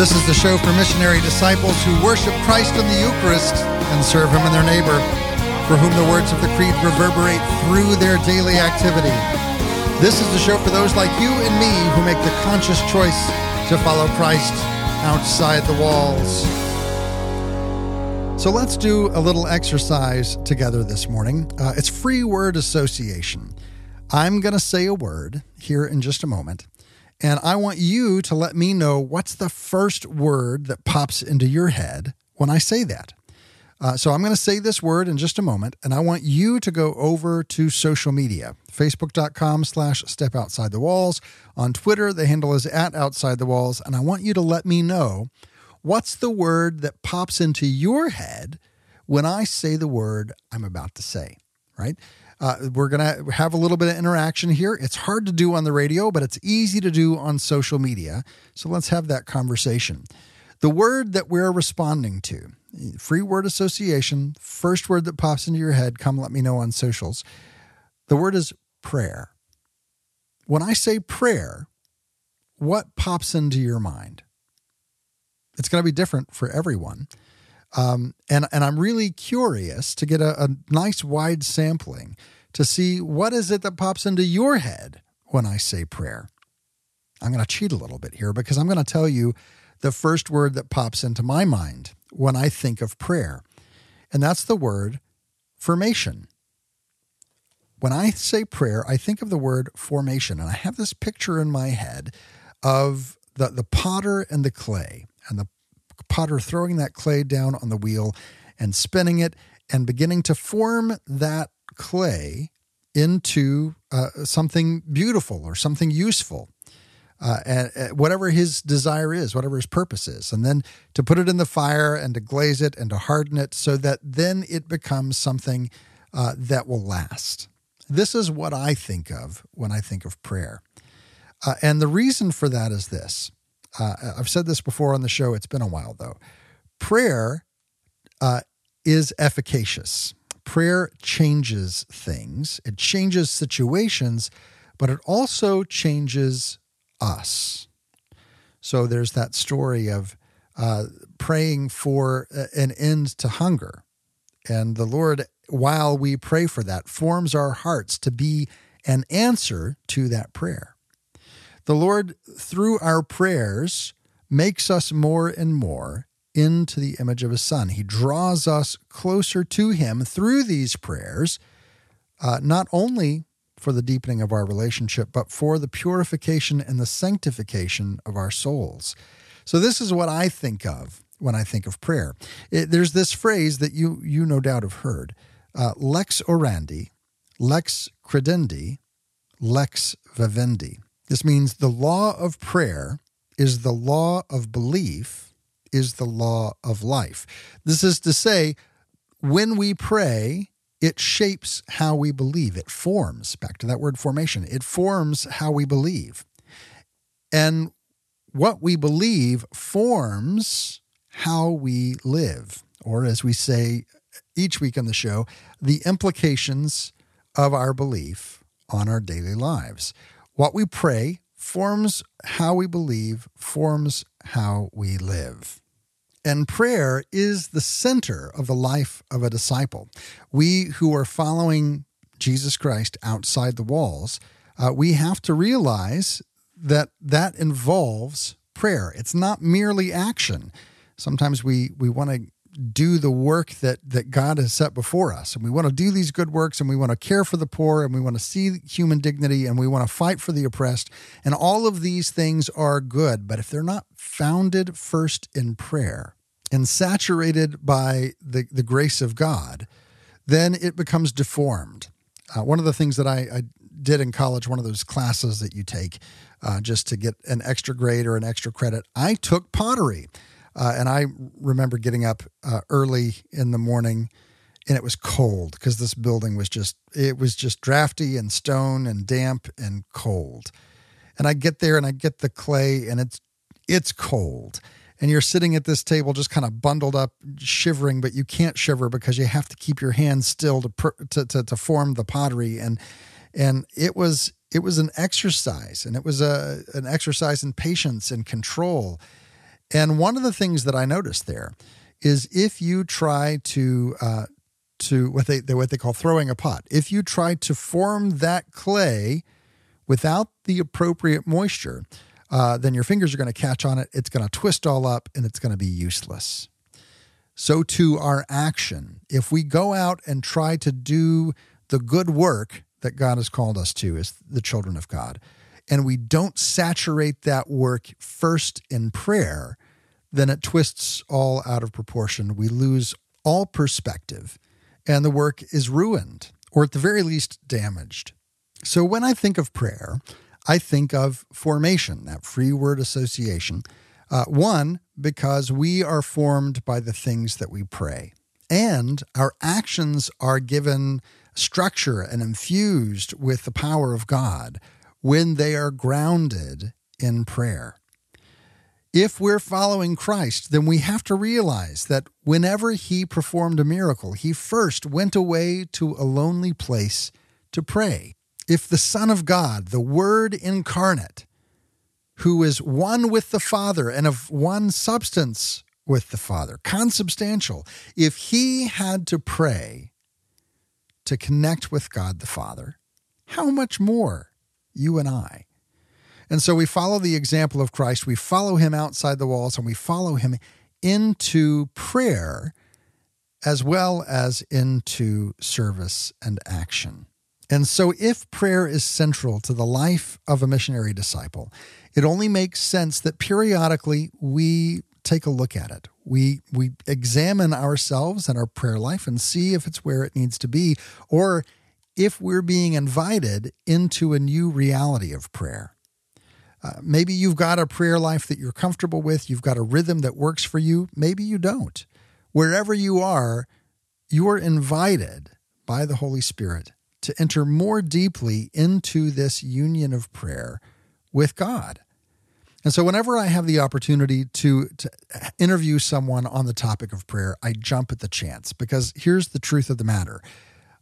This is the show for missionary disciples who worship Christ in the Eucharist and serve Him and their neighbor, for whom the words of the Creed reverberate through their daily activity. This is the show for those like you and me who make the conscious choice to follow Christ outside the walls. So let's do a little exercise together this morning. Uh, it's free word association. I'm going to say a word here in just a moment. And I want you to let me know what's the first word that pops into your head when I say that. Uh, so I'm going to say this word in just a moment, and I want you to go over to social media, facebook.com slash step outside the walls. On Twitter, the handle is at outside the walls, and I want you to let me know what's the word that pops into your head when I say the word I'm about to say, right? Uh, we're going to have a little bit of interaction here. It's hard to do on the radio, but it's easy to do on social media. So let's have that conversation. The word that we're responding to, free word association, first word that pops into your head, come let me know on socials. The word is prayer. When I say prayer, what pops into your mind? It's going to be different for everyone. Um, and, and I'm really curious to get a, a nice wide sampling to see what is it that pops into your head when I say prayer. I'm going to cheat a little bit here because I'm going to tell you the first word that pops into my mind when I think of prayer, and that's the word formation. When I say prayer, I think of the word formation, and I have this picture in my head of the, the potter and the clay, and the potter throwing that clay down on the wheel and spinning it and beginning to form that clay into uh, something beautiful or something useful. Uh, and, whatever his desire is, whatever his purpose is, and then to put it in the fire and to glaze it and to harden it so that then it becomes something uh, that will last. This is what I think of when I think of prayer. Uh, and the reason for that is this uh, I've said this before on the show, it's been a while though. Prayer uh, is efficacious. Prayer changes things, it changes situations, but it also changes us. So there's that story of uh, praying for an end to hunger. And the Lord, while we pray for that, forms our hearts to be an answer to that prayer. The Lord, through our prayers, makes us more and more into the image of His Son. He draws us closer to Him through these prayers, uh, not only for the deepening of our relationship, but for the purification and the sanctification of our souls. So, this is what I think of when I think of prayer. It, there's this phrase that you, you no doubt have heard uh, lex orandi, lex credendi, lex vivendi. This means the law of prayer is the law of belief, is the law of life. This is to say, when we pray, it shapes how we believe. It forms, back to that word formation, it forms how we believe. And what we believe forms how we live, or as we say each week on the show, the implications of our belief on our daily lives. What we pray forms how we believe, forms how we live. And prayer is the center of the life of a disciple. We who are following Jesus Christ outside the walls, uh, we have to realize that that involves prayer. It's not merely action. Sometimes we, we want to do the work that that God has set before us. And we want to do these good works and we want to care for the poor and we want to see human dignity and we want to fight for the oppressed. And all of these things are good, but if they're not founded first in prayer and saturated by the, the grace of God, then it becomes deformed. Uh, one of the things that I, I, did in college, one of those classes that you take uh, just to get an extra grade or an extra credit, I took pottery. Uh, and I remember getting up uh, early in the morning and it was cold because this building was just, it was just drafty and stone and damp and cold. And I get there and I get the clay and it's, it's cold. And you're sitting at this table just kind of bundled up, shivering, but you can't shiver because you have to keep your hands still to, to, to, to form the pottery. And, and it was, it was an exercise and it was a, an exercise in patience and control And one of the things that I noticed there is if you try to uh, to what they what they call throwing a pot, if you try to form that clay without the appropriate moisture, uh, then your fingers are going to catch on it. It's going to twist all up, and it's going to be useless. So too our action. If we go out and try to do the good work that God has called us to as the children of God, and we don't saturate that work first in prayer, then it twists all out of proportion. We lose all perspective, and the work is ruined, or at the very least, damaged. So when I think of prayer, I think of formation, that free word association. Uh, one, because we are formed by the things that we pray, and our actions are given structure and infused with the power of God when they are grounded in prayer. If we're following Christ, then we have to realize that whenever he performed a miracle, he first went away to a lonely place to pray. If the Son of God, the Word incarnate, who is one with the Father and of one substance with the Father, consubstantial, if he had to pray to connect with God the Father, how much more you and I. And so we follow the example of Christ, we follow him outside the walls, and we follow him into prayer as well as into service and action. And so, if prayer is central to the life of a missionary disciple, it only makes sense that periodically we take a look at it. We we examine ourselves and our prayer life and see if it's where it needs to be, or if we're being invited into a new reality of prayer. Uh, maybe you've got a prayer life that you're comfortable with, you've got a rhythm that works for you, maybe you don't. Wherever you are, you are invited by the Holy Spirit to enter more deeply into this union of prayer with God. And so, whenever I have the opportunity to, to interview someone on the topic of prayer, I jump at the chance because here's the truth of the matter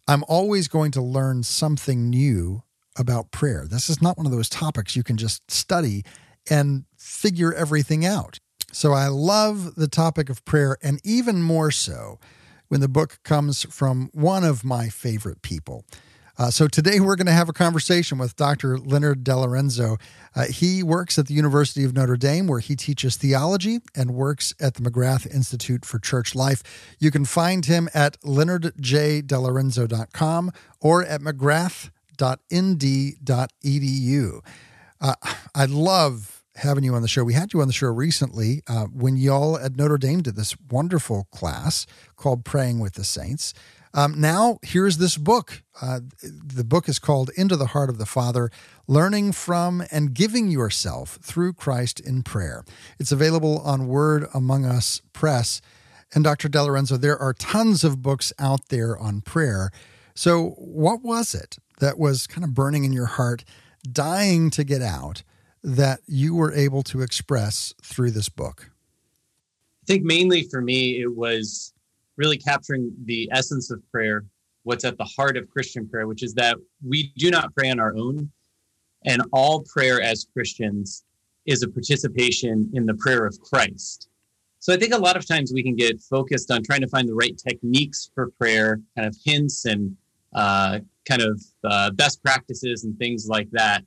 I'm always going to learn something new about prayer. This is not one of those topics you can just study and figure everything out. So I love the topic of prayer, and even more so when the book comes from one of my favorite people. Uh, so today we're going to have a conversation with Dr. Leonard DeLorenzo. Uh, he works at the University of Notre Dame, where he teaches theology and works at the McGrath Institute for Church Life. You can find him at leonardjdelorenzo.com or at mcgrath.nd.edu. Uh, I love having you on the show. We had you on the show recently uh, when y'all at Notre Dame did this wonderful class called Praying with the Saints. Um, now, here's this book. Uh, the book is called Into the Heart of the Father Learning from and Giving Yourself Through Christ in Prayer. It's available on Word Among Us Press. And Dr. DeLorenzo, there are tons of books out there on prayer. So, what was it that was kind of burning in your heart, dying to get out, that you were able to express through this book? I think mainly for me, it was really capturing the essence of prayer, what's at the heart of Christian prayer, which is that we do not pray on our own. And all prayer as Christians is a participation in the prayer of Christ. So I think a lot of times we can get focused on trying to find the right techniques for prayer, kind of hints and uh, kind of uh, best practices and things like that.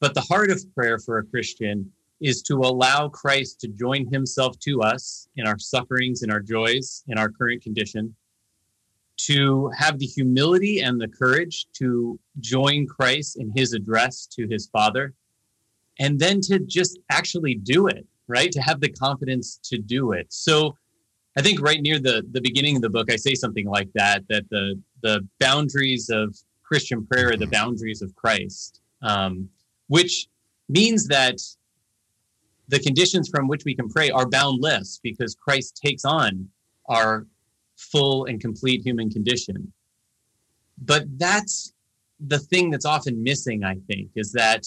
But the heart of prayer for a Christian is to allow Christ to join himself to us in our sufferings, in our joys, in our current condition, to have the humility and the courage to join Christ in his address to his Father, and then to just actually do it, right? To have the confidence to do it. So I think right near the, the beginning of the book, I say something like that, that the, the boundaries of Christian prayer are the boundaries of Christ, um, which means that the conditions from which we can pray are boundless because Christ takes on our full and complete human condition. But that's the thing that's often missing, I think, is that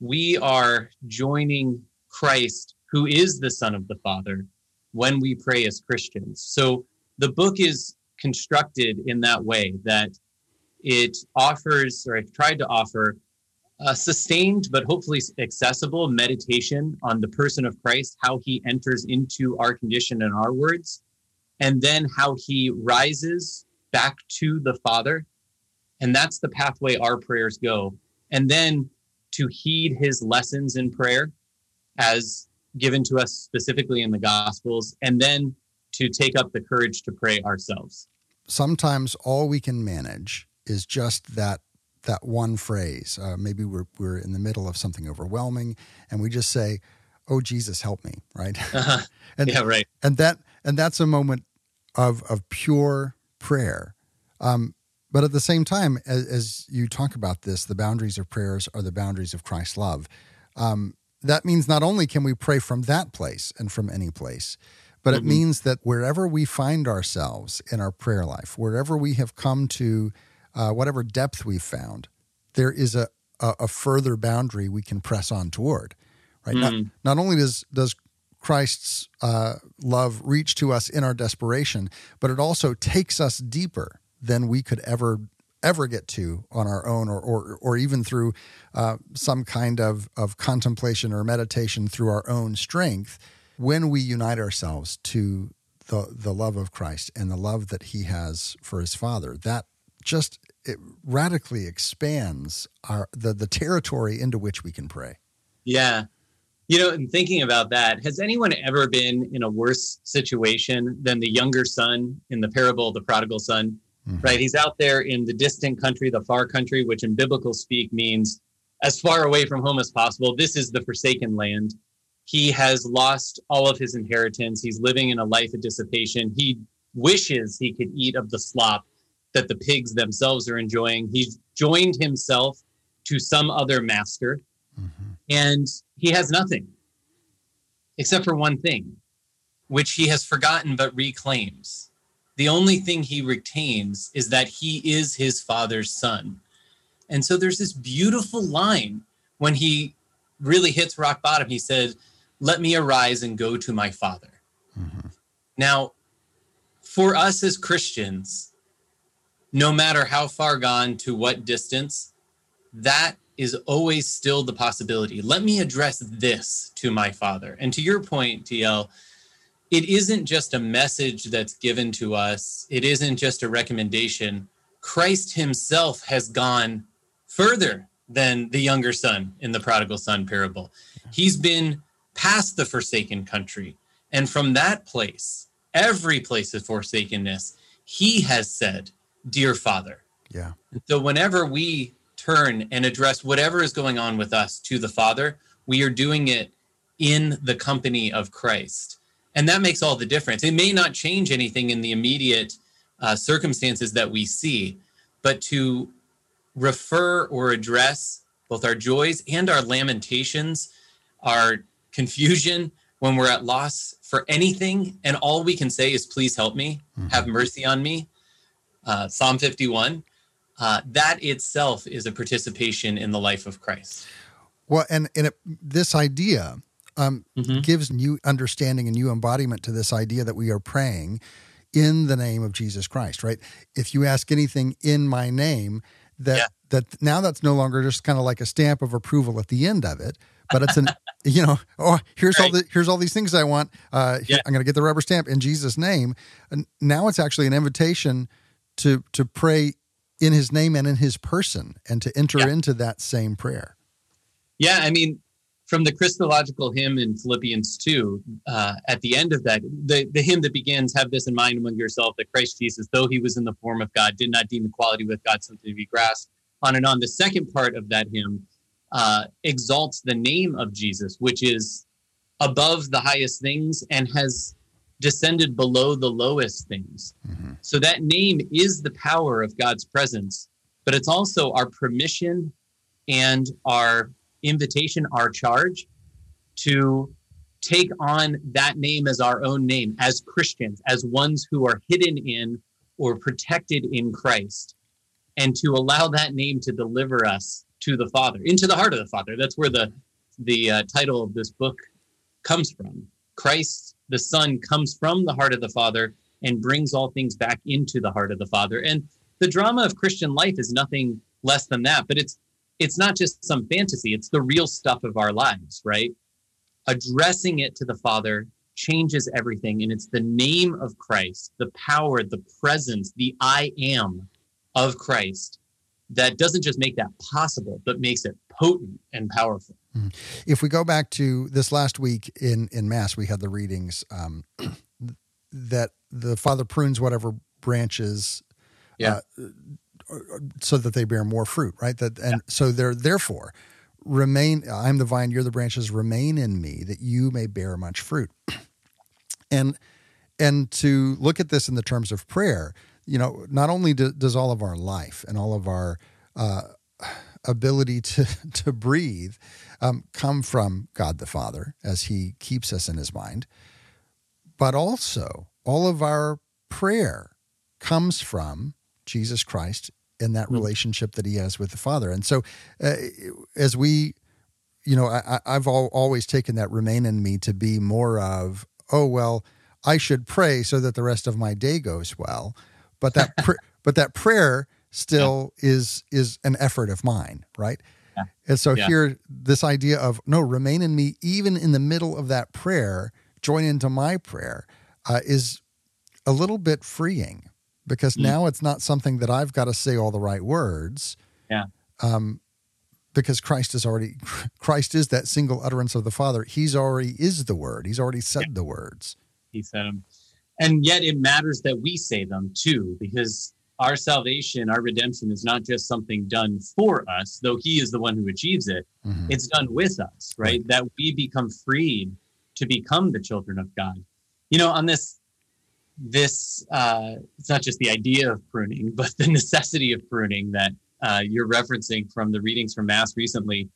we are joining Christ, who is the Son of the Father, when we pray as Christians. So the book is constructed in that way that it offers, or I've tried to offer, uh, sustained but hopefully accessible meditation on the person of Christ, how he enters into our condition and our words, and then how he rises back to the Father. And that's the pathway our prayers go. And then to heed his lessons in prayer as given to us specifically in the Gospels, and then to take up the courage to pray ourselves. Sometimes all we can manage is just that that one phrase. Uh, maybe we're we're in the middle of something overwhelming, and we just say, "Oh Jesus, help me!" Right? Uh-huh. and, yeah, right. And that and that's a moment of of pure prayer. Um, but at the same time, as, as, you talk about this, the boundaries of prayers are the boundaries of Christ's love. Um, that means not only can we pray from that place and from any place, but mm-hmm. it means that wherever we find ourselves in our prayer life, wherever we have come to uh, whatever depth we've found, there is a, a, a, further boundary we can press on toward. Right? Mm. Not, not only does does Christ's uh, love reach to us in our desperation, but it also takes us deeper than we could ever ever get to on our own or or, or even through uh, some kind of, of contemplation or meditation through our own strength when we unite ourselves to the the love of Christ and the love that he has for his father that just it radically expands our the the territory into which we can pray yeah you know, and thinking about that, has anyone ever been in a worse situation than the younger son in the parable of the prodigal son? Mm-hmm. Right? He's out there in the distant country, the far country, which in biblical speak means as far away from home as possible. This is the forsaken land. He has lost all of his inheritance. He's living in a life of dissipation. He wishes he could eat of the slop that the pigs themselves are enjoying. He's joined himself to some other master Mm-hmm. And he has nothing except for one thing, which he has forgotten but reclaims. The only thing he retains is that he is his father's son. And so there's this beautiful line when he really hits rock bottom. He says, Let me arise and go to my father. Mm-hmm. Now, for us as Christians, no matter how far gone to what distance, that is always still the possibility. Let me address this to my father. And to your point, TL, it isn't just a message that's given to us, it isn't just a recommendation. Christ himself has gone further than the younger son in the prodigal son parable. He's been past the forsaken country. And from that place, every place of forsakenness, he has said, Dear Father. Yeah. So whenever we turn and address whatever is going on with us to the Father, we are doing it in the company of Christ. And that makes all the difference. It may not change anything in the immediate uh, circumstances that we see, but to refer or address both our joys and our lamentations, our confusion when we're at loss for anything, and all we can say is, Please help me, mm-hmm. have mercy on me. Uh, Psalm 51 uh, that itself is a participation in the life of Christ. Well, and, and it, this idea um, mm-hmm. gives new understanding and new embodiment to this idea that we are praying in the name of Jesus Christ, right? If you ask anything in my name, that yeah. that now that's no longer just kind of like a stamp of approval at the end of it, but it's an you know oh here's right. all the here's all these things I want. Uh, yeah. I'm going to get the rubber stamp in Jesus' name, and now it's actually an invitation to to pray in his name and in his person and to enter yeah. into that same prayer. Yeah, I mean, from the Christological hymn in Philippians 2, uh, at the end of that, the, the hymn that begins, Have this in mind among yourself, that Christ Jesus, though he was in the form of God, did not deem equality with God something to be grasped, on and on. The second part of that hymn uh, exalts the name of Jesus, which is above the highest things and has descended below the lowest things. Mm-hmm. So that name is the power of God's presence, but it's also our permission and our invitation, our charge to take on that name as our own name, as Christians, as ones who are hidden in or protected in Christ, and to allow that name to deliver us to the Father, into the heart of the Father. That's where the the uh, title of this book comes from. Christ the Son comes from the heart of the Father and brings all things back into the heart of the Father. And the drama of Christian life is nothing less than that, but it's it's not just some fantasy, it's the real stuff of our lives, right? Addressing it to the Father changes everything. And it's the name of Christ, the power, the presence, the I am of Christ that doesn't just make that possible, but makes it potent and powerful. Mm-hmm. If we go back to this last week in, in Mass, we had the readings um, that the Father prunes whatever branches yeah. Uh, so that they bear more fruit, right? That and yeah. so they're therefore remain. I'm the vine, you're the branches. Remain in me, that you may bear much fruit. And and to look at this in the terms of prayer, you know, not only do, does all of our life and all of our uh, ability to to breathe um, come from God the Father as He keeps us in His mind, but also all of our prayer comes from Jesus Christ in that mm-hmm. relationship that he has with the Father. And so, uh, as we, you know, I, have always taken that remain in me to be more of, oh well, I should pray so that the rest of my day goes well, but that pr- but that prayer still yeah. is is an effort of mine, right? Yeah. And so yeah. here, this idea of no, remain in me, even in the middle of that prayer, join into my prayer, uh, is a little bit freeing because mm. now it's not something that I've got to say all the right words. Yeah. Um, because Christ is already Christ is that single utterance of the Father. He's already is the word. He's already said yeah. the words. He said them. And yet it matters that we say them too, because our salvation, our redemption is not just something done for us, though he is the one who achieves it. Mm-hmm. It's done with us, right? right? That we become freed to become the children of God. You know, on this this uh, it's not just the idea of pruning, but the necessity of pruning that uh, you're referencing from the readings from Mass recently.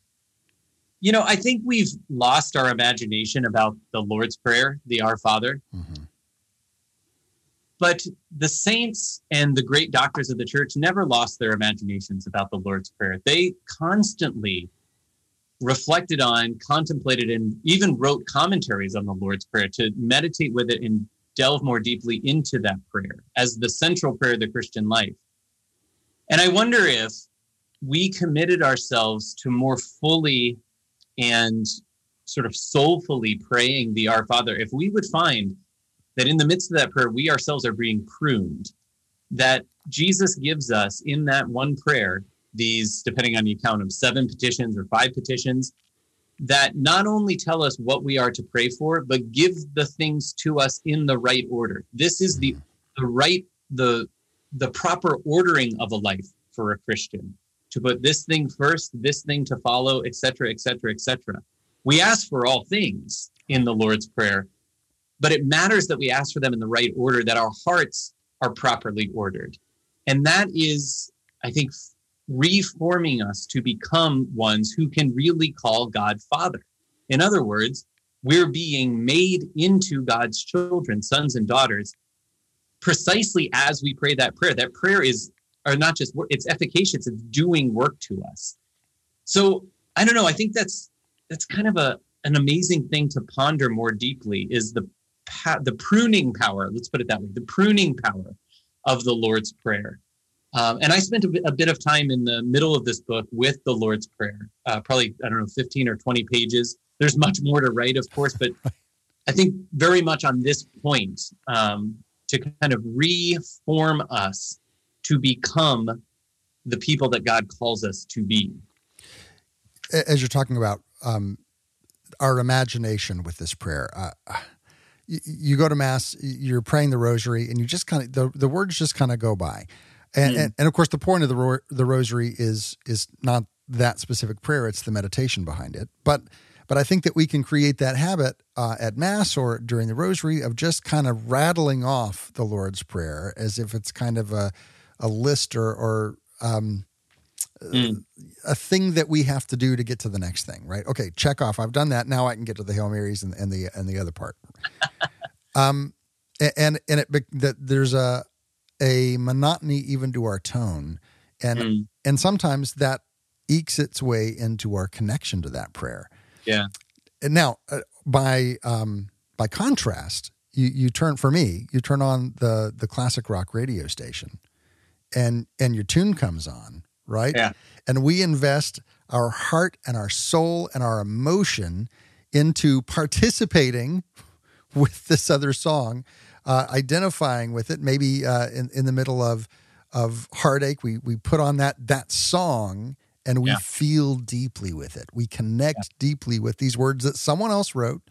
You know, I think we've lost our imagination about the Lord's Prayer, the Our Father. Mm-hmm. But the saints and the great doctors of the church never lost their imaginations about the Lord's Prayer. They constantly reflected on, contemplated, and even wrote commentaries on the Lord's Prayer to meditate with it and delve more deeply into that prayer as the central prayer of the Christian life. And I wonder if we committed ourselves to more fully and sort of soulfully praying the Our Father, if we would find that in the midst of that prayer, we ourselves are being pruned, that Jesus gives us in that one prayer, these, depending on the account of seven petitions or five petitions, that not only tell us what we are to pray for, but give the things to us in the right order. This is the the right the the proper ordering of a life for a Christian to put this thing first, this thing to follow, etc., etc., etc. We ask for all things in the Lord's Prayer, but it matters that we ask for them in the right order, that our hearts are properly ordered. And that is, I think, reforming us to become ones who can really call God Father. In other words, we're being made into God's children, sons and daughters, precisely as we pray that prayer. That prayer is, or not just, it's efficacious, it's doing work to us. So I don't know. I think that's that's kind of a an amazing thing to ponder more deeply is the the pruning power. Let's put it that way: the pruning power of the Lord's prayer. Um, and I spent a, bit, bit of time in the middle of this book with the Lord's Prayer, uh, probably, I don't know, 15 or 20 pages. There's much more to write, of course, but I think very much on this point um, to kind of reform us to become the people that God calls us to be. As you're talking about um, our imagination with this prayer, uh, you, you, go to mass, you're praying the rosary, and you just kind of the, the words just kind of go by. And, mm. and, and of course, the point of the ro- the rosary is is not that specific prayer; it's the meditation behind it. But but I think that we can create that habit uh, at mass or during the rosary of just kind of rattling off the Lord's prayer as if it's kind of a a list or or um, mm. a thing that we have to do to get to the next thing. Right? Okay, check off. I've done that. Now I can get to the Hail Marys and, and the and the other part. Um, and and it that there's a a monotony even to our tone. And mm. and sometimes that ekes its way into our connection to that prayer. Yeah. And now uh, by um by contrast you you turn for me you turn on the the classic rock radio station and and your tune comes on right? Yeah. And we invest our heart and our soul and our emotion into participating with this other song, uh, identifying with it. Maybe uh, in in the middle of of heartache, we we put on that that song and we yeah. feel deeply with it. We connect yeah. deeply with these words that someone else wrote.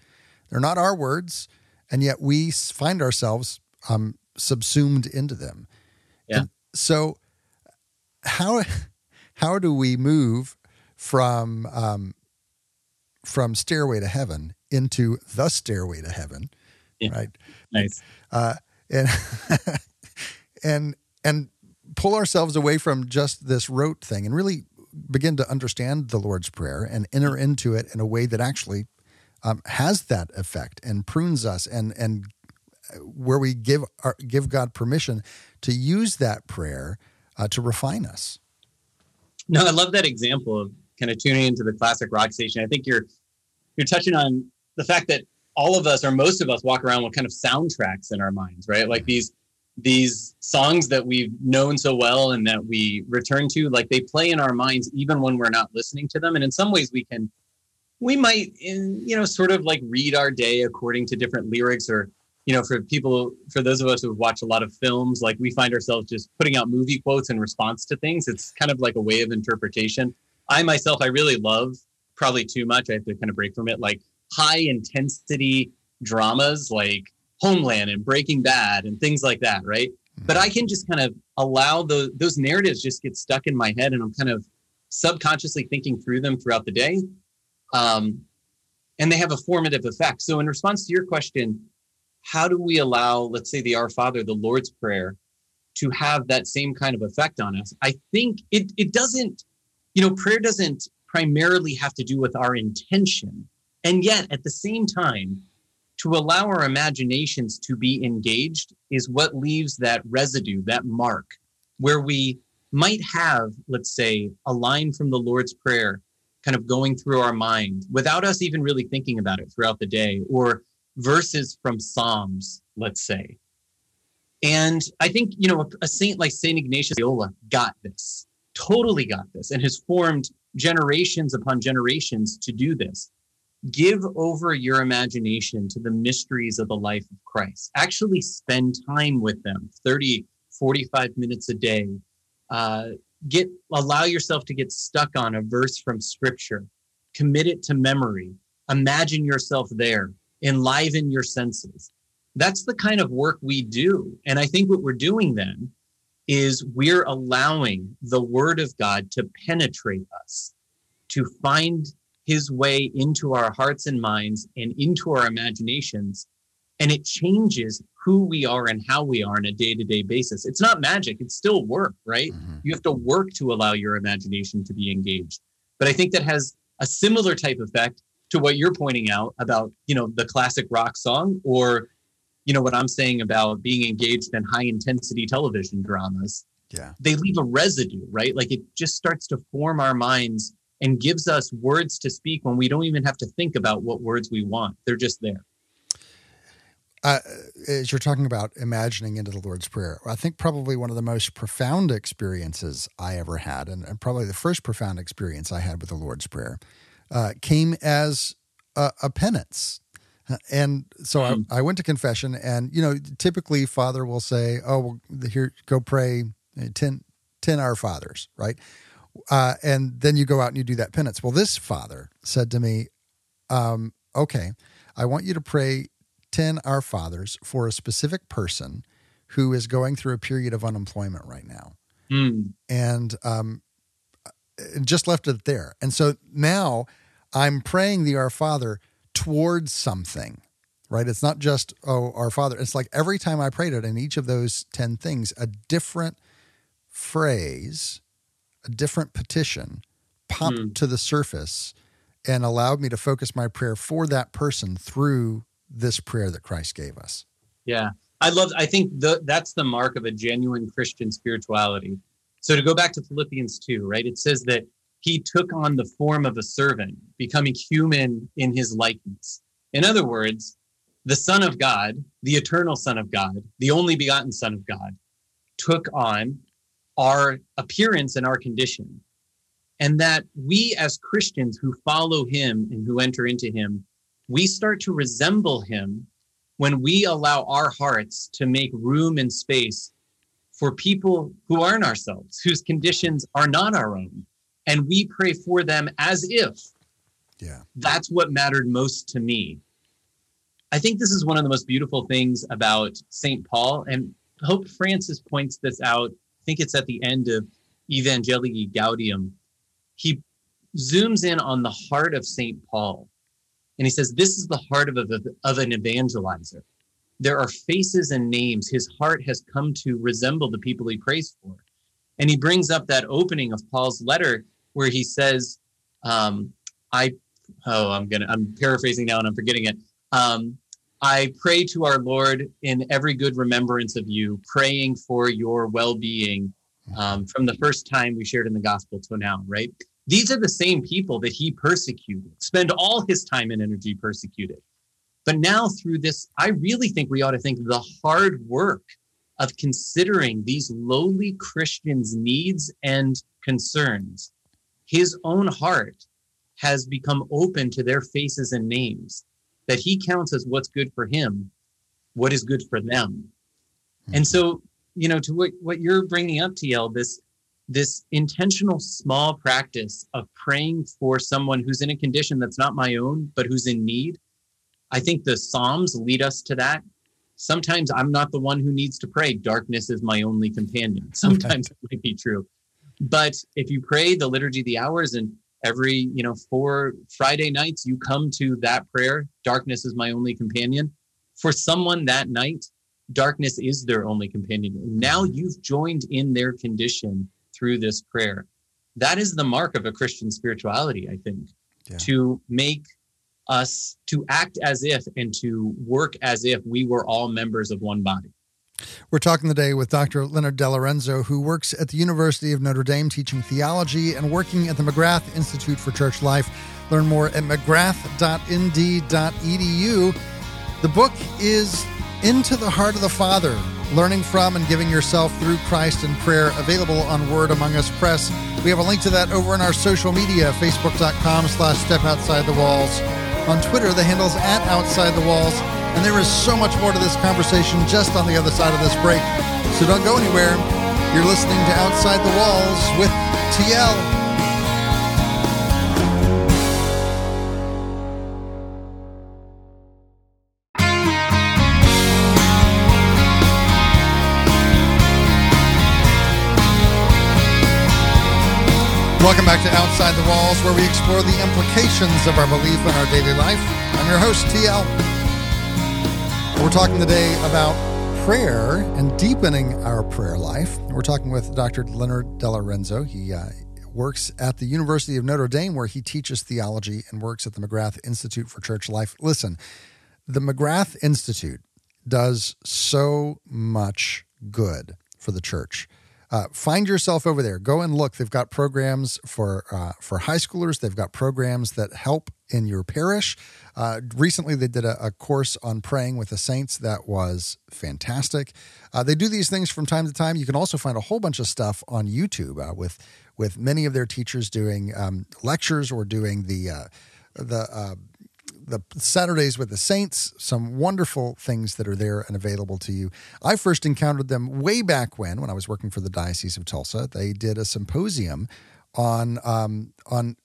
They're not our words, and yet we find ourselves um, subsumed into them. Yeah. And so, how how do we move from um, from Stairway to Heaven into the Stairway to Heaven? Yeah. Right. Nice. Uh, and and and pull ourselves away from just this rote thing and really begin to understand the Lord's Prayer and enter into it in a way that actually um, has that effect and prunes us and and where we give our, give God permission to use that prayer uh, to refine us. No, I love that example of kind of tuning into the classic rock station. I think you're you're touching on the fact that all of us or most of us walk around with kind of soundtracks in our minds, right? Like these these songs that we've known so well and that we return to, like they play in our minds even when we're not listening to them. And in some ways, we can we might in you know sort of like read our day according to different lyrics or you know, for people, for those of us who've watched a lot of films, like we find ourselves just putting out movie quotes in response to things. It's kind of like a way of interpretation. I myself, I really love probably too much. I have to kind of break from it, like high intensity dramas like Homeland and Breaking Bad and things like that, right? Mm-hmm. But I can just kind of allow those those narratives just get stuck in my head, and I'm kind of subconsciously thinking through them throughout the day, um, and they have a formative effect. So, in response to your question, how do we allow, let's say, the Our Father, the Lord's Prayer, to have that same kind of effect on us? I think it it doesn't, you know, prayer doesn't primarily have to do with our intention. And yet, at the same time, to allow our imaginations to be engaged is what leaves that residue, that mark, where we might have, let's say, a line from the Lord's Prayer kind of going through our mind without us even really thinking about it throughout the day, or verses from Psalms, let's say. And I think, you know, a saint like St. Ignatius Loyola got this, totally got this, and has formed generations upon generations to do this. Give over your imagination to the mysteries of the life of Christ. Actually spend time with them 30, 45 minutes a day. Uh, get allow yourself to get stuck on a verse from scripture commit it to memory imagine yourself there enliven your senses. That's the kind of work we do. And I think what we're doing then is we're allowing the word of God to penetrate us, to find his way into our hearts and minds and into our imaginations. And it changes who we are and how we are on a day to day basis. It's not magic, it's still work, right? Mm-hmm. You have to work to allow your imagination to be engaged. But I think that has a similar type effect to what you're pointing out about you know the classic rock song or you know what i'm saying about being engaged in high intensity television dramas yeah they leave a residue right like it just starts to form our minds and gives us words to speak when we don't even have to think about what words we want they're just there uh, as you're talking about imagining into the Lord's Prayer, I think probably one of the most profound experiences I ever had, and, and probably the first profound experience I had with the Lord's Prayer, uh, came as a, a, penance. And so. I, hmm. I, went to confession, and you know, typically Father will say, "Oh, well, here, go pray 10, 10 Our Fathers," right? Uh, and then you go out and you do that penance. Well, this Father said to me, um, "Okay, I want you to pray ten Our Fathers for a specific person who is going through a period of unemployment right now." Mm. And um, just left it there. And so now I'm praying the Our Father towards something, right? It's not just, oh, Our Father. It's like every time I prayed it in each of those 10 things, a different phrase, a different petition popped mm. to the surface and allowed me to focus my prayer for that person through this prayer that Christ gave us. Yeah. I love, I think the, that's the mark of a genuine Christian spirituality. So to go back to Philippians 2, right? It says that he took on the form of a servant, becoming human in his likeness. In other words, the Son of God, the eternal Son of God, the only begotten Son of God, took on our appearance and our condition. And that we as Christians who follow him and who enter into him, we start to resemble him when we allow our hearts to make room and space for people who aren't ourselves, whose conditions are not our own. And we pray for them as if yeah. that's what mattered most to me. I think this is one of the most beautiful things about St. Paul. And Pope Francis points this out. I think it's at the end of Evangelii Gaudium. He zooms in on the heart of St. Paul. And he says, This is the heart of, a, of an evangelizer. There are faces and names. His heart has come to resemble the people he prays for. And he brings up that opening of Paul's letter where he says, um, I, oh, I'm going to, I'm paraphrasing now and I'm forgetting it. Um, I pray to our Lord in every good remembrance of you, praying for your well being um, from the first time we shared in the gospel till now, right? These are the same people that he persecuted, spend all his time and energy persecuted. But now, through this, I really think we ought to think the hard work of considering these lowly Christians' needs and concerns. His own heart has become open to their faces and names, that he counts as what's good for him, what is good for them. Mm-hmm. And so, you know, to what, what you're bringing up, TL, this this intentional small practice of praying for someone who's in a condition that's not my own, but who's in need. I think the Psalms lead us to that. Sometimes I'm not the one who needs to pray. Darkness is my only companion. Sometimes it might be true. But if you pray the liturgy of the hours and every, you know, four Friday nights you come to that prayer, darkness is my only companion. For someone that night, darkness is their only companion. Now you've joined in their condition through this prayer. That is the mark of a Christian spirituality, I think, yeah. to make us to act as if and to work as if we were all members of one body. We're talking today with Dr. Leonard DeLorenzo, who works at the University of Notre Dame teaching theology and working at the McGrath Institute for Church Life. Learn more at mcgrath.nd.edu. The book is Into the Heart of the Father learning from and giving yourself through Christ in prayer, available on Word Among Us Press. We have a link to that over in our social media, facebook.com slash step outside the walls. On Twitter, the handle's at outside the walls. And there is so much more to this conversation just on the other side of this break. So don't go anywhere. You're listening to Outside the Walls with TL. Welcome back to Outside the Walls, where we explore the implications of our belief in our daily life. I'm your host, TL. We're talking today about prayer and deepening our prayer life. We're talking with Dr. Leonard DeLorenzo. He uh, works at the University of Notre Dame, where he teaches theology and works at the McGrath Institute for Church Life. Listen, the McGrath Institute does so much good for the church. Uh, find yourself over there. Go and look. They've got programs for uh, for high schoolers. They've got programs that help in your parish. Uh, recently, they did a, a, course on praying with the saints that was fantastic. Uh, they do these things from time to time. You can also find a whole bunch of stuff on YouTube uh, with with many of their teachers doing um, lectures or doing the uh, the the Saturdays with the Saints, some wonderful things that are there and available to you. I first encountered them way back when, when I was working for the Diocese of Tulsa. They did a symposium on um, on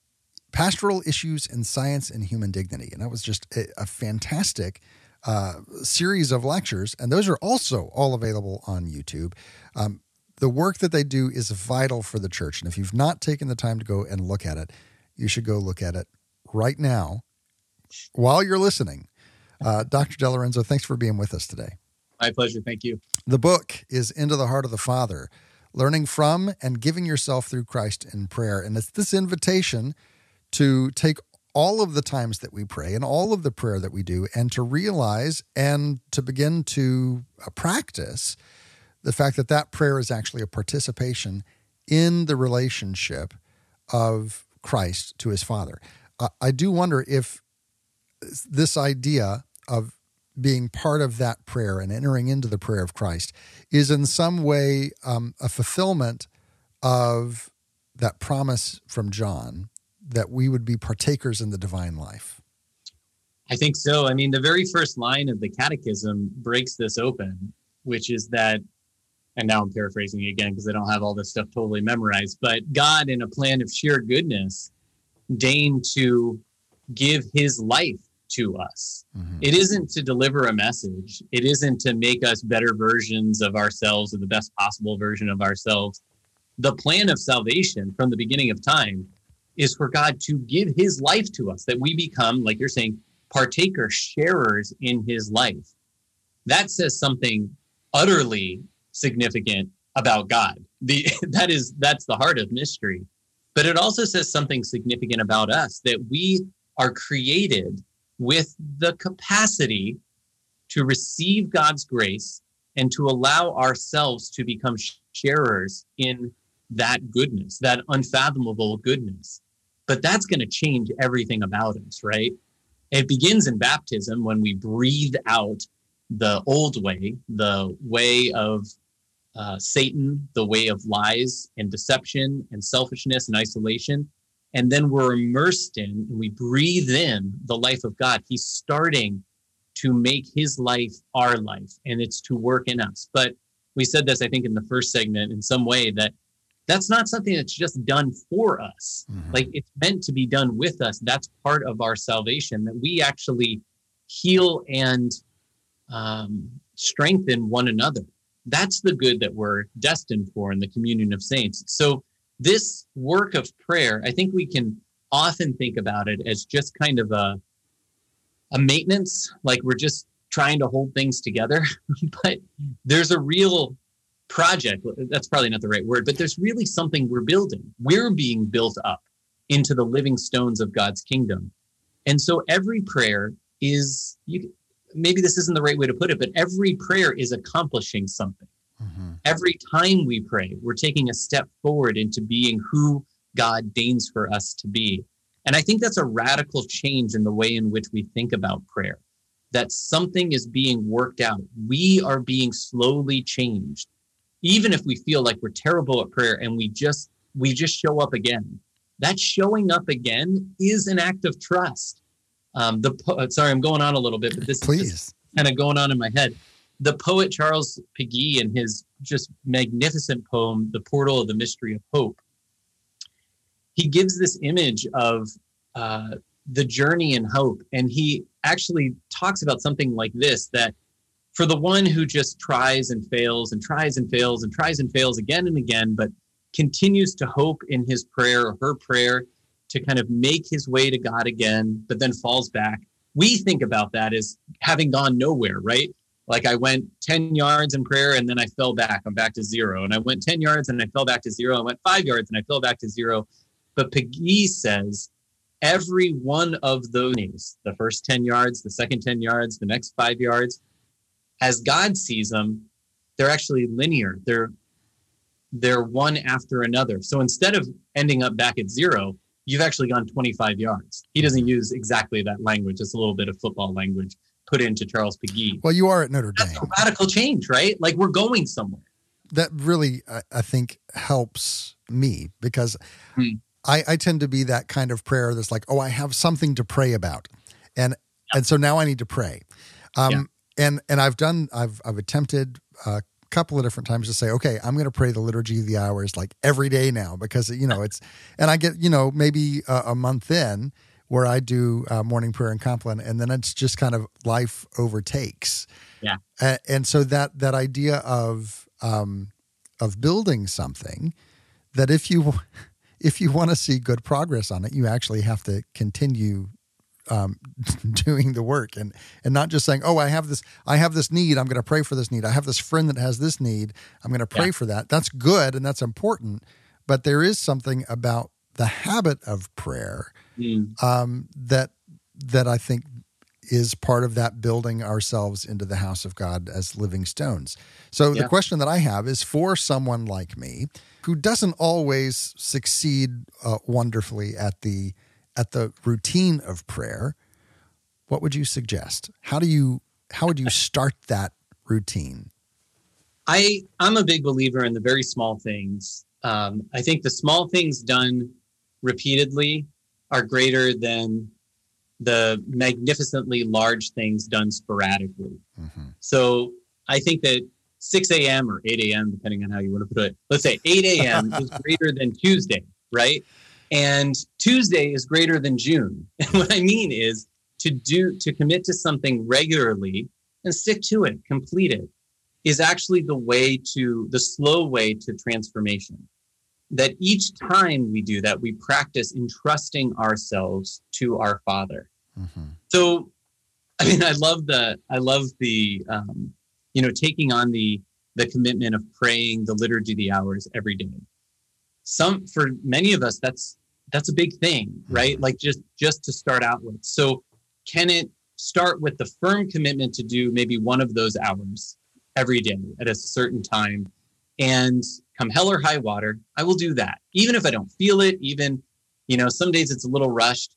pastoral issues in science and human dignity, and that was just a, a fantastic uh, series of lectures. And those are also all available on YouTube. Um, the work that they do is vital for the church, and if you've not taken the time to go and look at it, you should go look at it right now while you're listening. Uh, Dr. DeLorenzo, thanks for being with us today. My pleasure. Thank you. The book is Into the Heart of the Father Learning from and Giving Yourself Through Christ in Prayer. And it's this invitation to take all of the times that we pray and all of the prayer that we do and to realize and to begin to uh, practice the fact that that prayer is actually a participation in the relationship of Christ to his Father. I do wonder if this idea of being part of that prayer and entering into the prayer of Christ is in some way um, a fulfillment of that promise from John that we would be partakers in the divine life? I think so. I mean, the very first line of the catechism breaks this open, which is that, and now I'm paraphrasing again because I don't have all this stuff totally memorized, but God, in a plan of sheer goodness, deigned to give his life to us. Mm-hmm. It isn't to deliver a message, it isn't to make us better versions of ourselves or the best possible version of ourselves. The plan of salvation from the beginning of time is for God to give his life to us, that we become, like you're saying, partakers, sharers in his life. That says something utterly significant about God. The that is that's the heart of mystery. But it also says something significant about us that we are created with the capacity to receive God's grace and to allow ourselves to become sharers in that goodness, that unfathomable goodness. But that's going to change everything about us, right? It begins in baptism when we breathe out the old way, the way of uh, Satan, the way of lies and deception and selfishness and isolation and then we're immersed in and we breathe in the life of God. He's starting to make his life our life and it's to work in us. But we said this, I think, in the first segment in some way that that's not something that's just done for us. Mm-hmm. Like it's meant to be done with us. That's part of our salvation that we actually heal and um, strengthen one another. That's the good that we're destined for in the communion of saints. So this work of prayer, I think we can often think about it as just kind of a a maintenance, like we're just trying to hold things together. but there's a real project. That's probably not the right word, but there's really something we're building. We're being built up into the living stones of God's kingdom. And so every prayer is you maybe this isn't the right way to put it, but every prayer is accomplishing something. Mm-hmm. Every time we pray, we're taking a step forward into being who God deigns for us to be. And I think that's a radical change in the way in which we think about prayer. That something is being worked out. We are being slowly changed. Even if we feel like we're terrible at prayer and we just we just show up again. That showing up again is an act of trust. Um, the sorry, I'm going on a little bit, but this Please. is kind of going on in my head the poet Charles Péguy, in his just magnificent poem, The Portal of the Mystery of Hope, he gives this image of uh, the journey in hope. And he actually talks about something like this that for the one who just tries and fails and tries and fails and tries and fails again and again, but continues to hope in his prayer or her prayer to kind of make his way to God again, but then falls back. We think about that as having gone nowhere, right? Like I went 10 yards in prayer and then I fell back. I'm back to zero. And I went 10 yards and I fell back to zero. I went five yards and I fell back to zero. But Péguy says every one of those the first 10 yards, the second 10 yards, the next five yards, as God sees them, they're actually linear. They're they're one after another. So instead of ending up back at zero, you've actually gone 25 yards. He doesn't use exactly that language. It's a little bit of football language put into Charles Péguy. Well, you are at Notre Dame. That's a radical change, right? Like we're going somewhere. That really, I, I think, helps me because hmm. I, I tend to be that kind of prayer that's like, oh, I have something to pray about, and yeah. and so now I need to pray. Um, yeah. And and I've done, I've I've attempted a couple of different times to say, okay, I'm going to pray the liturgy of the hours like every day now because you know it's, and I get you know maybe a, a month in where I do uh, morning prayer and Compline, and then it's just kind of life overtakes. Yeah. Uh, and so that that idea of um, of building something that if you if you want to see good progress on it, you actually have to continue um, doing the work and and not just saying, "Oh, I have this I have this need. I'm going to pray for this need. I have this friend that has this need. I'm going to pray yeah. for that." That's good and that's important, but there is something about the habit of prayer mm. um, that that I think is part of that building ourselves into the house of God as living stones. So yeah. the question that I have is for someone like me who doesn't always succeed uh, wonderfully at the at the routine of prayer, what would you suggest? How do you how would you start that routine? I I'm a big believer in the very small things um, I think the small things done repeatedly are greater than the magnificently large things done sporadically. Mm-hmm. So I think that 6 a.m. or 8 a.m., depending on how you want to put it, let's say 8 a.m. is greater than Tuesday, right? And Tuesday is greater than June. And what I mean is to do, to commit to something regularly and stick to it, complete it, is actually the way to, the slow way to transformation. That each time we do that, we practice entrusting ourselves to our Father. Mm-hmm. So, I mean, I love the, I love the, um, you know, taking on the, the commitment of praying the liturgy the hours every day. Some, for many of us, that's, that's a big thing, right? Mm-hmm. Like just, just to start out with. So, can it start with the firm commitment to do maybe one of those hours every day at a certain time and come hell or high water i will do that. Even if i don't feel it even you know some days it's a little rushed.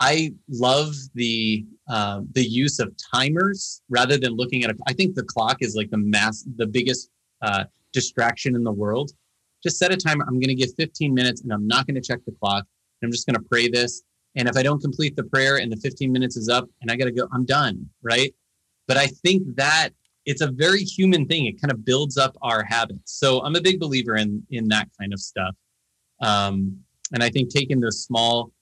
I love the uh, the use of timers rather than looking at a i think the clock is like the mass the biggest uh, distraction in the world. Just set a timer. I'm going to give 15 minutes and i'm not going to check the clock. I'm just going to pray this. And if I don't complete the prayer and the 15 minutes is up and I got to go, I'm done. Right. But I think that it's a very human thing. It kind of builds up our habits. So I'm a big believer in, in that kind of stuff. Um, and I think taking those small,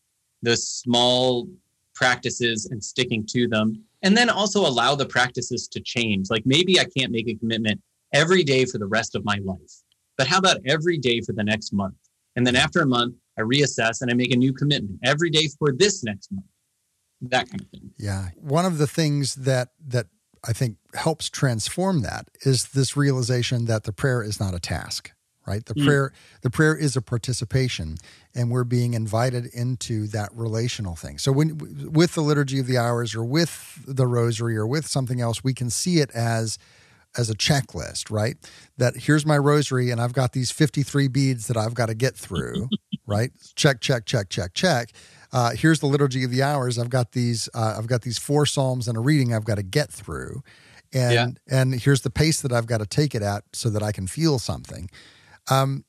those small practices and sticking to them, and then also allow the practices to change. Like maybe I can't make a commitment every day for the rest of my life, but how about every day for the next month? And then after a month, I reassess and I make a new commitment every day for this next month. That kind of thing. Yeah. One of the things that that I think helps transform that is this realization that the prayer is not a task, right? The mm. prayer the prayer is a participation and we're being invited into that relational thing. So when with the liturgy of the hours or with the rosary or with something else, we can see it as as a checklist, right? That here's my rosary and I've got these 53 beads that I've got to get through, right? Check, check, check, check, check. Uh, here's the liturgy of the hours. I've got these. Uh, I've got these four psalms and a reading I've got to get through, and yeah. and here's the pace that I've got to take it at so that I can feel something. Um,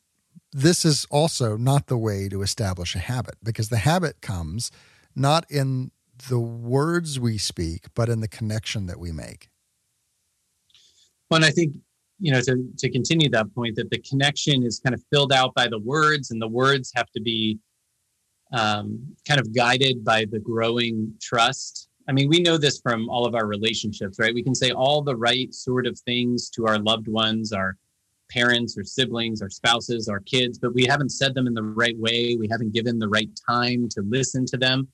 this is also not the way to establish a habit because the habit comes not in the words we speak, but in the connection that we make. Well, and I think you know to to continue that point that the connection is kind of filled out by the words, and the words have to be um, kind of guided by the growing trust. I mean, we know this from all of our relationships, right? We can say all the right sort of things to our loved ones, our parents or siblings, our spouses, our kids, but we haven't said them in the right way. We haven't given the right time to listen to them.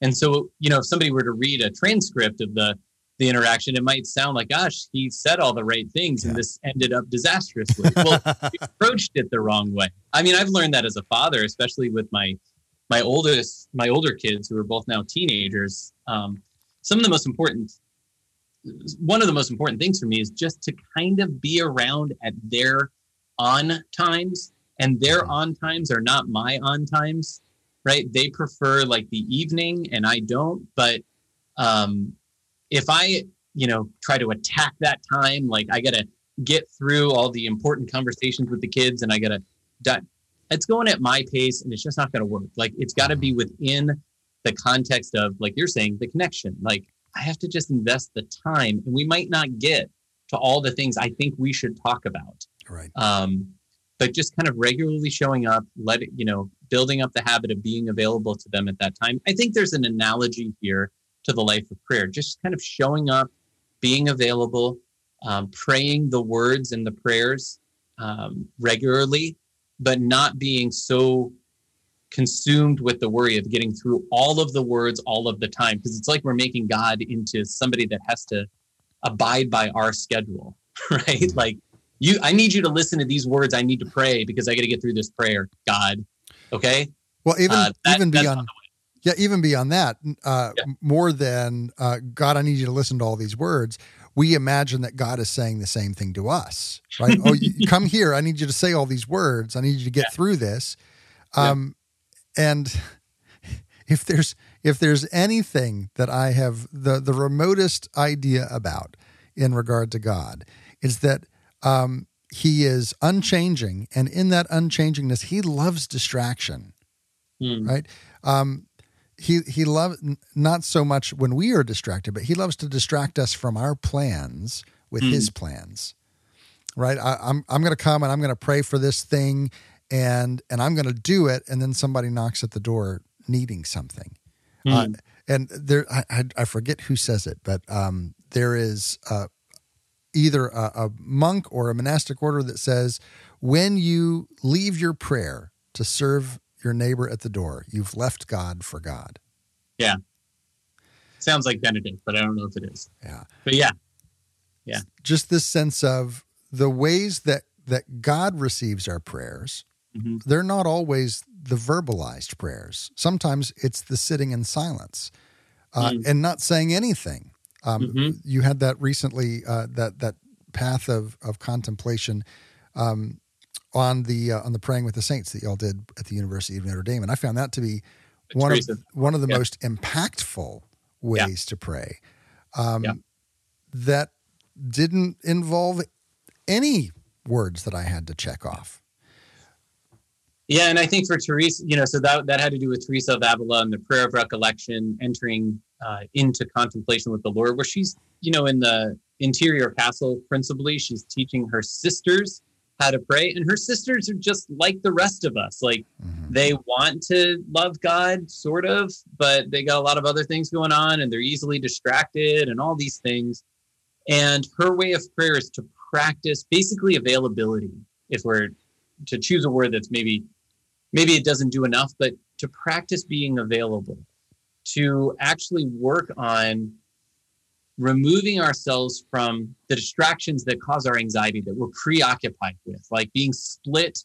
And so, you know, if somebody were to read a transcript of the the interaction, it might sound like, gosh, he said all the right things and this ended up disastrously. Well, he approached it the wrong way. I mean, I've learned that as a father, especially with my my oldest, my older kids who are both now teenagers. Um, some of the most important, one of the most important things for me is just to kind of be around at their on times, and their mm-hmm. on times are not my on times, right? They prefer like the evening, and I don't. But um, if I, you know, try to attack that time, like I got to get through all the important conversations with the kids and I got to, it's going at my pace and it's just not going to work. Like it's got to be within the context of, like you're saying, the connection. Like I have to just invest the time and we might not get to all the things I think we should talk about. Right. Um, but just kind of regularly showing up, let it, you know, building up the habit of being available to them at that time. I think there's an analogy here to the life of prayer. Just kind of showing up, being available, um, praying the words and the prayers um, regularly, but not being so consumed with the worry of getting through all of the words all of the time. Because it's like we're making God into somebody that has to abide by our schedule, right? Mm-hmm. Like, you, I need you to listen to these words. I need to pray because I got to get through this prayer, God. Okay. Well, even uh, that, even beyond yeah, even beyond that, uh, yeah. more than uh, God, I need you to listen to all these words. We imagine that God is saying the same thing to us, right? oh, you, come here. I need you to say all these words. I need you to get yeah. through this. Um, yeah. And if there's if there's anything that I have the the remotest idea about in regard to God, is that um, he is unchanging, and in that unchangingness, he loves distraction. Hmm. Right? Um, he he loves not so much when we are distracted, but he loves to distract us from our plans with Hmm. his plans. Right? I, I'm I'm going to come and I'm going to pray for this thing, and and I'm going to do it, and then somebody knocks at the door needing something. Uh, Hmm. and there, I, I, I forget who says it, but um, there is uh, either a, a monk or a monastic order that says when you leave your prayer to serve your neighbor at the door, you've left God for God. Yeah. Sounds like Benedict, but I don't know if it is. Yeah. But yeah, Yeah. Just this sense of the ways that that God receives our prayers, Mhm. they're not always the verbalized prayers. Sometimes it's the sitting in silence uh, Mm. and not saying anything. Um, Mhm. You had that recently, uh, that that path of of contemplation um, on the uh, on the praying with the saints that y'all did at the University of Notre Dame, and I found that to be one of one of the Yeah. most impactful ways to pray. Um, Yeah. That didn't involve any words that I had to check off. Yeah, and I think for Teresa, you know, so that that had to do with Teresa of Avila and the prayer of recollection, entering uh, into contemplation with the Lord, where she's, you know, in the interior castle principally, she's teaching her sisters how to pray, and her sisters are just like the rest of us, like Mhm. they want to love God, sort of, but they got a lot of other things going on, and they're easily distracted, and all these things. And her way of prayer is to practice basically availability. If we're to choose a word that's maybe maybe it doesn't do enough, but to practice being available, to actually work on removing ourselves from the distractions that cause our anxiety that we're preoccupied with, like being split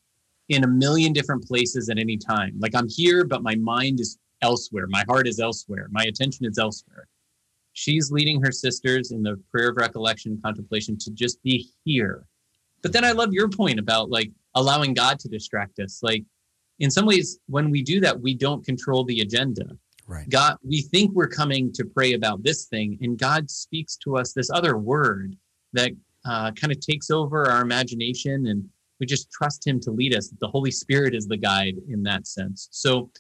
in a million different places at any time. Like I'm here, but my mind is elsewhere. My heart is elsewhere. My attention is elsewhere. She's leading her sisters in the prayer of recollection contemplation to just be here. But then I love your point about like allowing God to distract us. Like in some ways, when we do that, we don't control the agenda. Right. God, we think we're coming to pray about this thing, and God speaks to us this other word that uh, kind of takes over our imagination, and we just trust Him to lead us. The Holy Spirit is the guide in that sense. So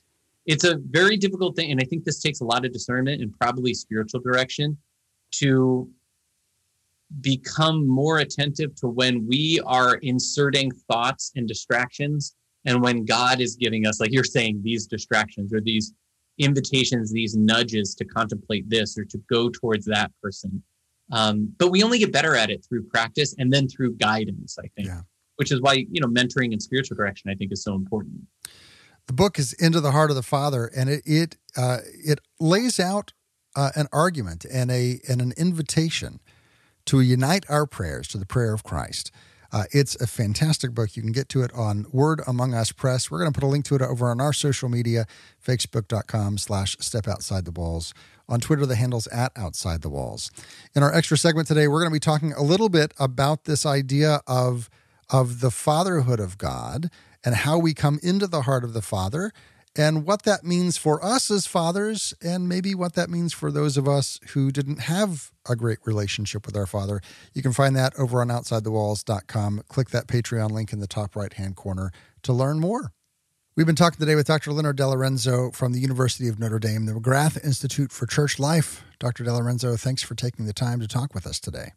it's a very difficult thing, and I think this takes a lot of discernment and probably spiritual direction to become more attentive to when we are inserting thoughts and distractions and when God is giving us, like you're saying, these distractions or these invitations, these nudges to contemplate this or to go towards that person. Um, but we only get better at it through practice and then through guidance, I think, Yeah. which is why, you know, mentoring and spiritual direction, I think, is so important. The book is Into the Heart of the Father, and it it uh, it lays out uh, an argument and a and an invitation to unite our prayers to the prayer of Christ. Uh, it's a fantastic book. You can get to it on Word Among Us Press. We're going to put a link to it over on our social media, facebook.com slash step outside the walls. On Twitter, the handle's at outside the walls. In our extra segment today, we're going to be talking a little bit about this idea of, of the fatherhood of God and how we come into the heart of the Father and what that means for us as fathers, and maybe what that means for those of us who didn't have a great relationship with our Father. You can find that over on OutsideTheWalls.com. Click that Patreon link in the top right hand corner to learn more. We've been talking today with Dr. Leonard DeLorenzo from the University of Notre Dame, the McGrath Institute for Church Life. Dr. DeLorenzo, thanks for taking the time to talk with us today.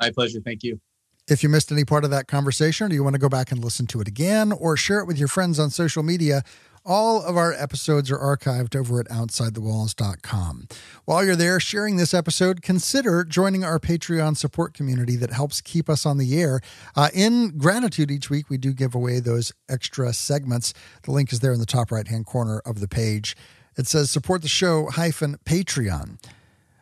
My pleasure. Thank you. If you missed any part of that conversation, or you want to go back and listen to it again, or share it with your friends on social media, all of our episodes are archived over at OutsideTheWalls.com. While you're there sharing this episode, consider joining our Patreon support community that helps keep us on the air. Uh, in gratitude, each week we do give away those extra segments. The link is there in the top right hand corner of the page. It says support the show hyphen Patreon.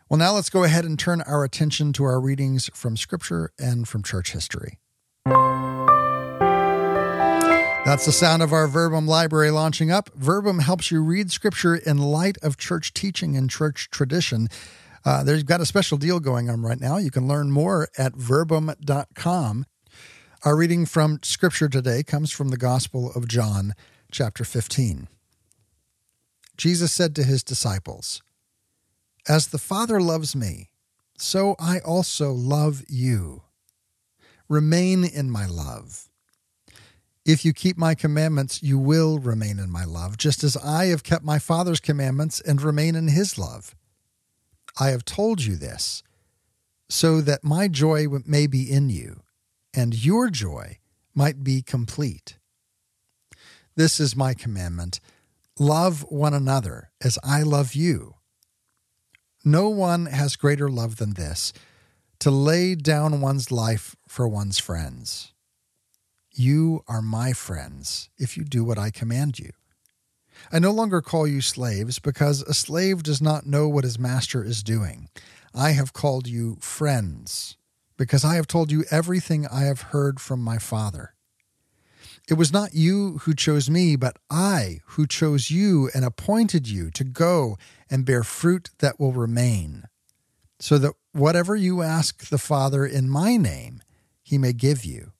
Well, now let's go ahead and turn our attention to our readings from Scripture and from church history. That's the sound of our Verbum library launching up. Verbum helps you read Scripture in light of church teaching and church tradition. Uh, they've got a special deal going on right now. You can learn more at verbum.com. Our reading from Scripture today comes from the Gospel of John, chapter 15. Jesus said to his disciples, As the Father loves me, so I also love you. remain in my love. If you keep my commandments, you will remain in my love, just as I have kept my Father's commandments and remain in his love. I have told you this, so that my joy may be in you, and your joy might be complete. This is my commandment love one another as I love you. No one has greater love than this to lay down one's life for one's friends. You are my friends if you do what I command you. I no longer call you slaves because a slave does not know what his master is doing. I have called you friends because I have told you everything I have heard from my Father. It was not you who chose me, but I who chose you and appointed you to go and bear fruit that will remain, so that whatever you ask the Father in my name, he may give you.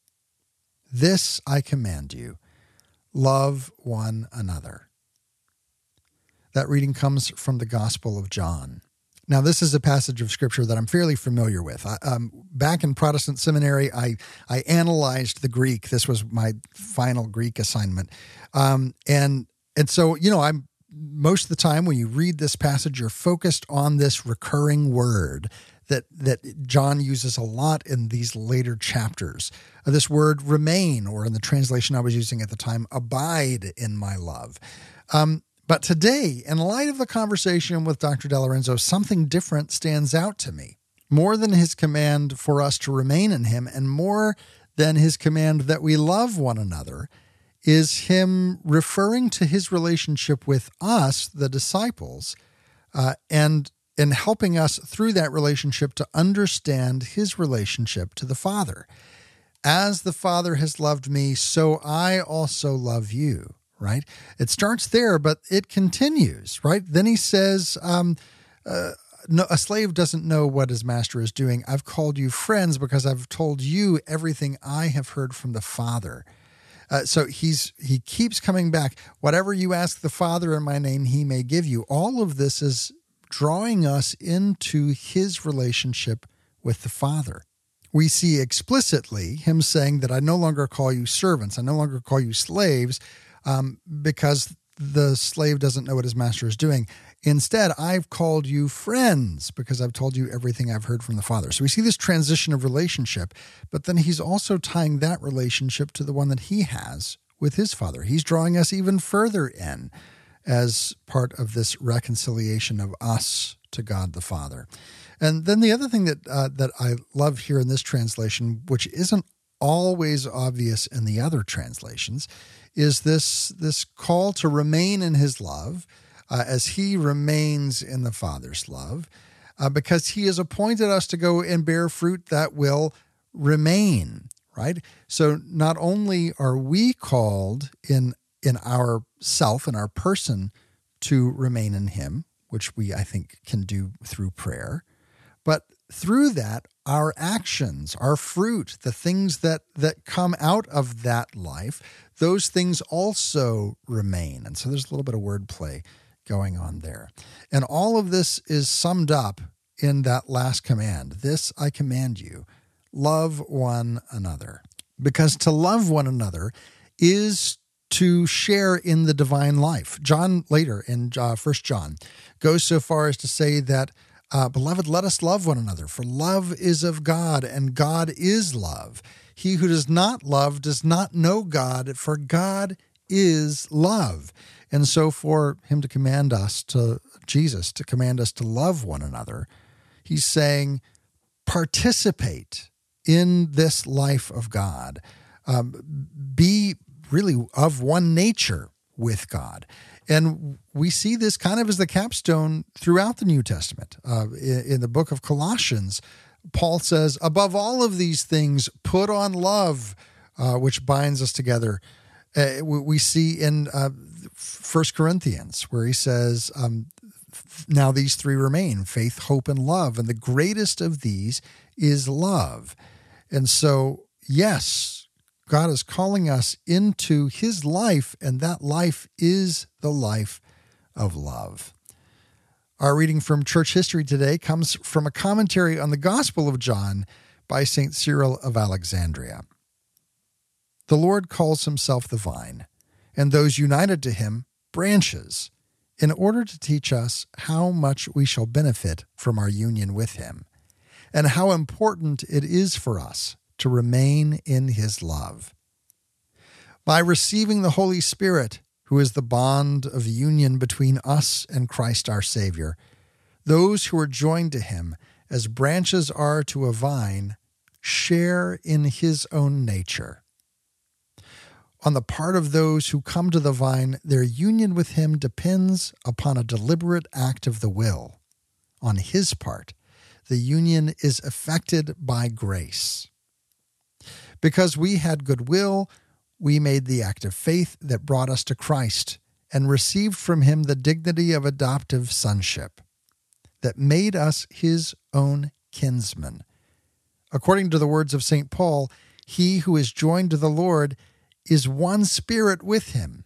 This I command you love one another. That reading comes from the Gospel of John. Now, this is a passage of scripture that I'm fairly familiar with. I, um, back in Protestant seminary, I, I analyzed the Greek. This was my final Greek assignment. Um, and, and so, you know, I'm most of the time when you read this passage, you're focused on this recurring word that that John uses a lot in these later chapters. Uh, this word remain, or in the translation I was using at the time, abide in my love. Um, but today, in light of the conversation with Dr. DeLorenzo, something different stands out to me. More than his command for us to remain in him, and more than his command that we love one another, is him referring to his relationship with us, the disciples, uh, and in helping us through that relationship to understand his relationship to the Father. As the Father has loved me, so I also love you, right? It starts there, but it continues, right? Then he says, um, uh, no, a slave doesn't know what his master is doing. I've called you friends because I've told you everything I have heard from the Father. Uh, so he's he keeps coming back. Whatever you ask the Father in my name, he may give you. All of this is drawing us into his relationship with the Father. We see explicitly him saying that I no longer call you servants, I no longer call you slaves, um, because the slave doesn't know what his master is doing. Instead, I've called you friends because I've told you everything I've heard from the Father. So we see this transition of relationship, but then he's also tying that relationship to the one that he has with his Father. He's drawing us even further in as part of this reconciliation of us to God the Father. And then the other thing that uh, that I love here in this translation, which isn't always obvious in the other translations, is this this call to remain in His love uh, as He remains in the Father's love, uh, because He has appointed us to go and bear fruit that will remain. Right. So not only are we called in in our self and our person to remain in him which we i think can do through prayer. But through that our actions our fruit the things that that come out of that life those things also remain. And so there's a little bit of wordplay going on there. And all of this is summed up in that last command this i command you love one another. Because to love one another is to share in the divine life. John later in uh, First John goes so far as to say that, uh, beloved, let us love one another, for love is of God, and God is love. He who does not love does not know God, for God is love. And so, for him to command us to Jesus to command us to love one another, he's saying, participate in this life of God. Um, be really of one nature with God. And we see this kind of as the capstone throughout the New Testament. Uh, in, in, the book of Colossians, Paul says, above all of these things, put on love, uh, which binds us together. Uh, we see in uh, First Corinthians, where he says, um, now these three remain faith, hope, and love. And the greatest of these is love. And so, yes, God is calling us into his life, and that life is the life of love. Our reading from church history today comes from a commentary on the Gospel of John by St. Cyril of Alexandria. The Lord calls himself the vine, and those united to him branches, in order to teach us how much we shall benefit from our union with him, and how important it is for us to remain in his love. By receiving the Holy Spirit, who is the bond of union between us and Christ our Savior, those who are joined to him, as branches are to a vine, share in his own nature on the part of those who come to the vine, their union with him depends upon a deliberate act of the will. On his part, the union is effected by grace. Because we had goodwill, we made the act of faith that brought us to Christ and received from him the dignity of adoptive sonship that made us his own kinsmen. According to the words of St. Paul, he who is joined to the Lord is one spirit with him.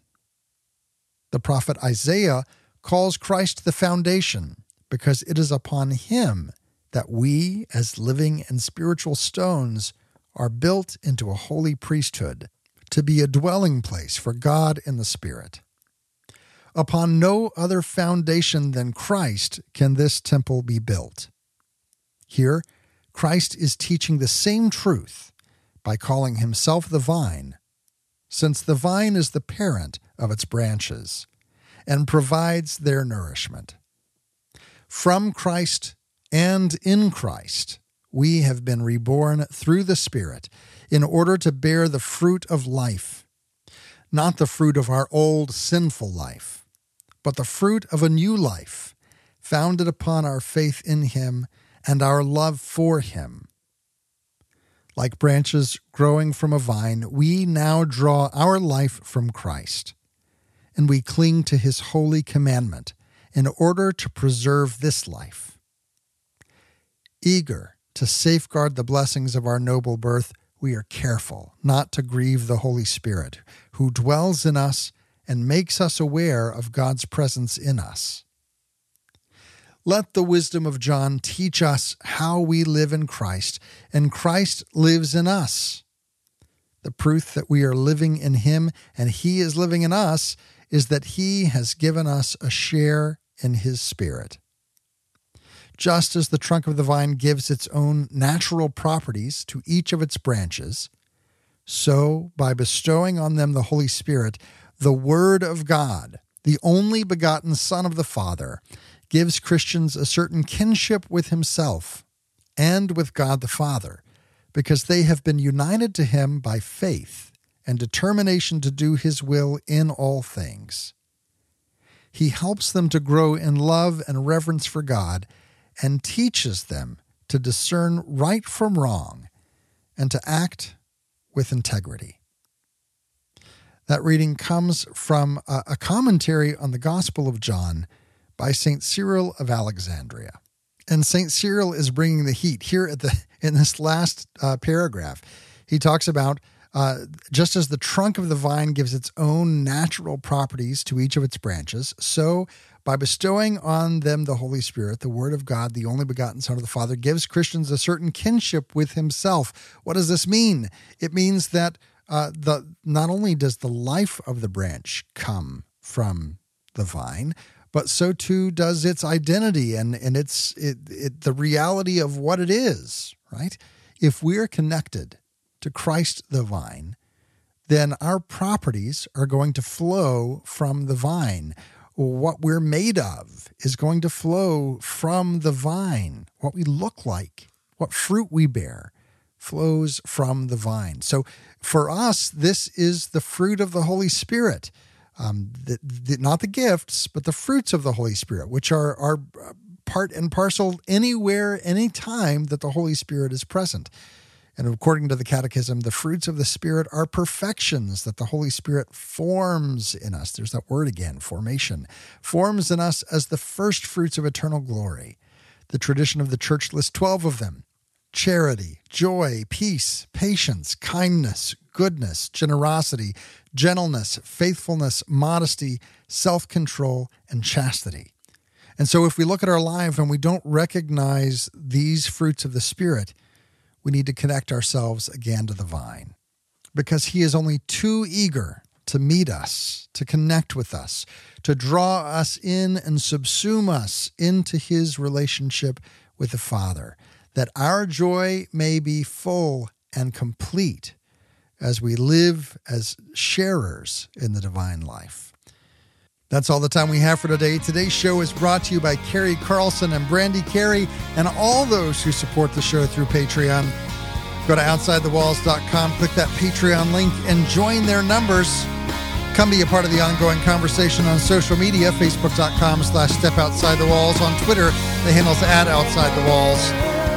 The prophet Isaiah calls Christ the foundation because it is upon him that we, as living and spiritual stones, are built into a holy priesthood to be a dwelling place for God in the Spirit. Upon no other foundation than Christ can this temple be built. Here, Christ is teaching the same truth by calling himself the vine since the vine is the parent of its branches and provides their nourishment. From Christ and in Christ, we have been reborn through the Spirit in order to bear the fruit of life, not the fruit of our old sinful life, but the fruit of a new life, founded upon our faith in Him and our love for Him like branches growing from a vine, we now draw our life from Christ, and we cling to his holy commandment in order to preserve this life. Eager to safeguard the blessings of our noble birth, we are careful not to grieve the Holy Spirit, who dwells in us and makes us aware of God's presence in us. Let the wisdom of John teach us how we live in Christ, and Christ lives in us. The proof that we are living in Him and He is living in us is that He has given us a share in His Spirit. Just as the trunk of the vine gives its own natural properties to each of its branches, so by bestowing on them the Holy Spirit, the Word of God, the only begotten Son of the Father, gives Christians a certain kinship with himself and with God the Father, because they have been united to him by faith and determination to do his will in all things. He helps them to grow in love and reverence for God and teaches them to discern right from wrong and to act with integrity. That reading comes from a, commentary on the Gospel of John by St. Cyril of Alexandria. And St. Cyril is bringing the heat here at the in this last uh, paragraph. He talks about uh, just as the trunk of the vine gives its own natural properties to each of its branches, so by bestowing on them the Holy Spirit, the Word of God, the only begotten Son of the Father, gives Christians a certain kinship with Himself. What does this mean? It means that uh, the not only does the life of the branch come from the vine, but so too does its identity and and its it, it, the reality of what it is right if we're connected to christ the vine then our properties are going to flow from the vine what we're made of is going to flow from the vine. What we look like what fruit we bear flows from the vine. So for us this is the fruit of the holy spirit. Um, the, the, not the gifts, but the fruits of the Holy Spirit, which are, are part and parcel anywhere, anytime that the Holy Spirit is present. And according to the Catechism, the fruits of the Spirit are perfections that the Holy Spirit forms in us. There's that word again, formation. Forms in us as the first fruits of eternal glory. The tradition of the Church lists 12 of them charity, joy, peace, patience, kindness, goodness, generosity, gentleness, faithfulness, modesty, self control, and chastity. And so, if we look at our life and we don't recognize these fruits of the Spirit, we need to connect ourselves again to the vine because he is only too eager to meet us, to connect with us, to draw us in and subsume us into his relationship with the Father, that our joy may be full and complete as we live as sharers in the divine life. That's all the time we have for today. Today's show is brought to you by Carrie Carlson and Brandy Carey and all those who support the show through Patreon. Go to OutsideTheWalls.com, click that Patreon link, and join their numbers. Come be a part of the ongoing conversation on social media, facebook.com slash step outside the walls. On Twitter, the handle's at outside the walls.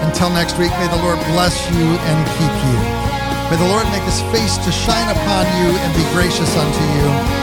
Until next week, may the Lord bless you and keep you. May the Lord make his face to shine upon you and be gracious unto you.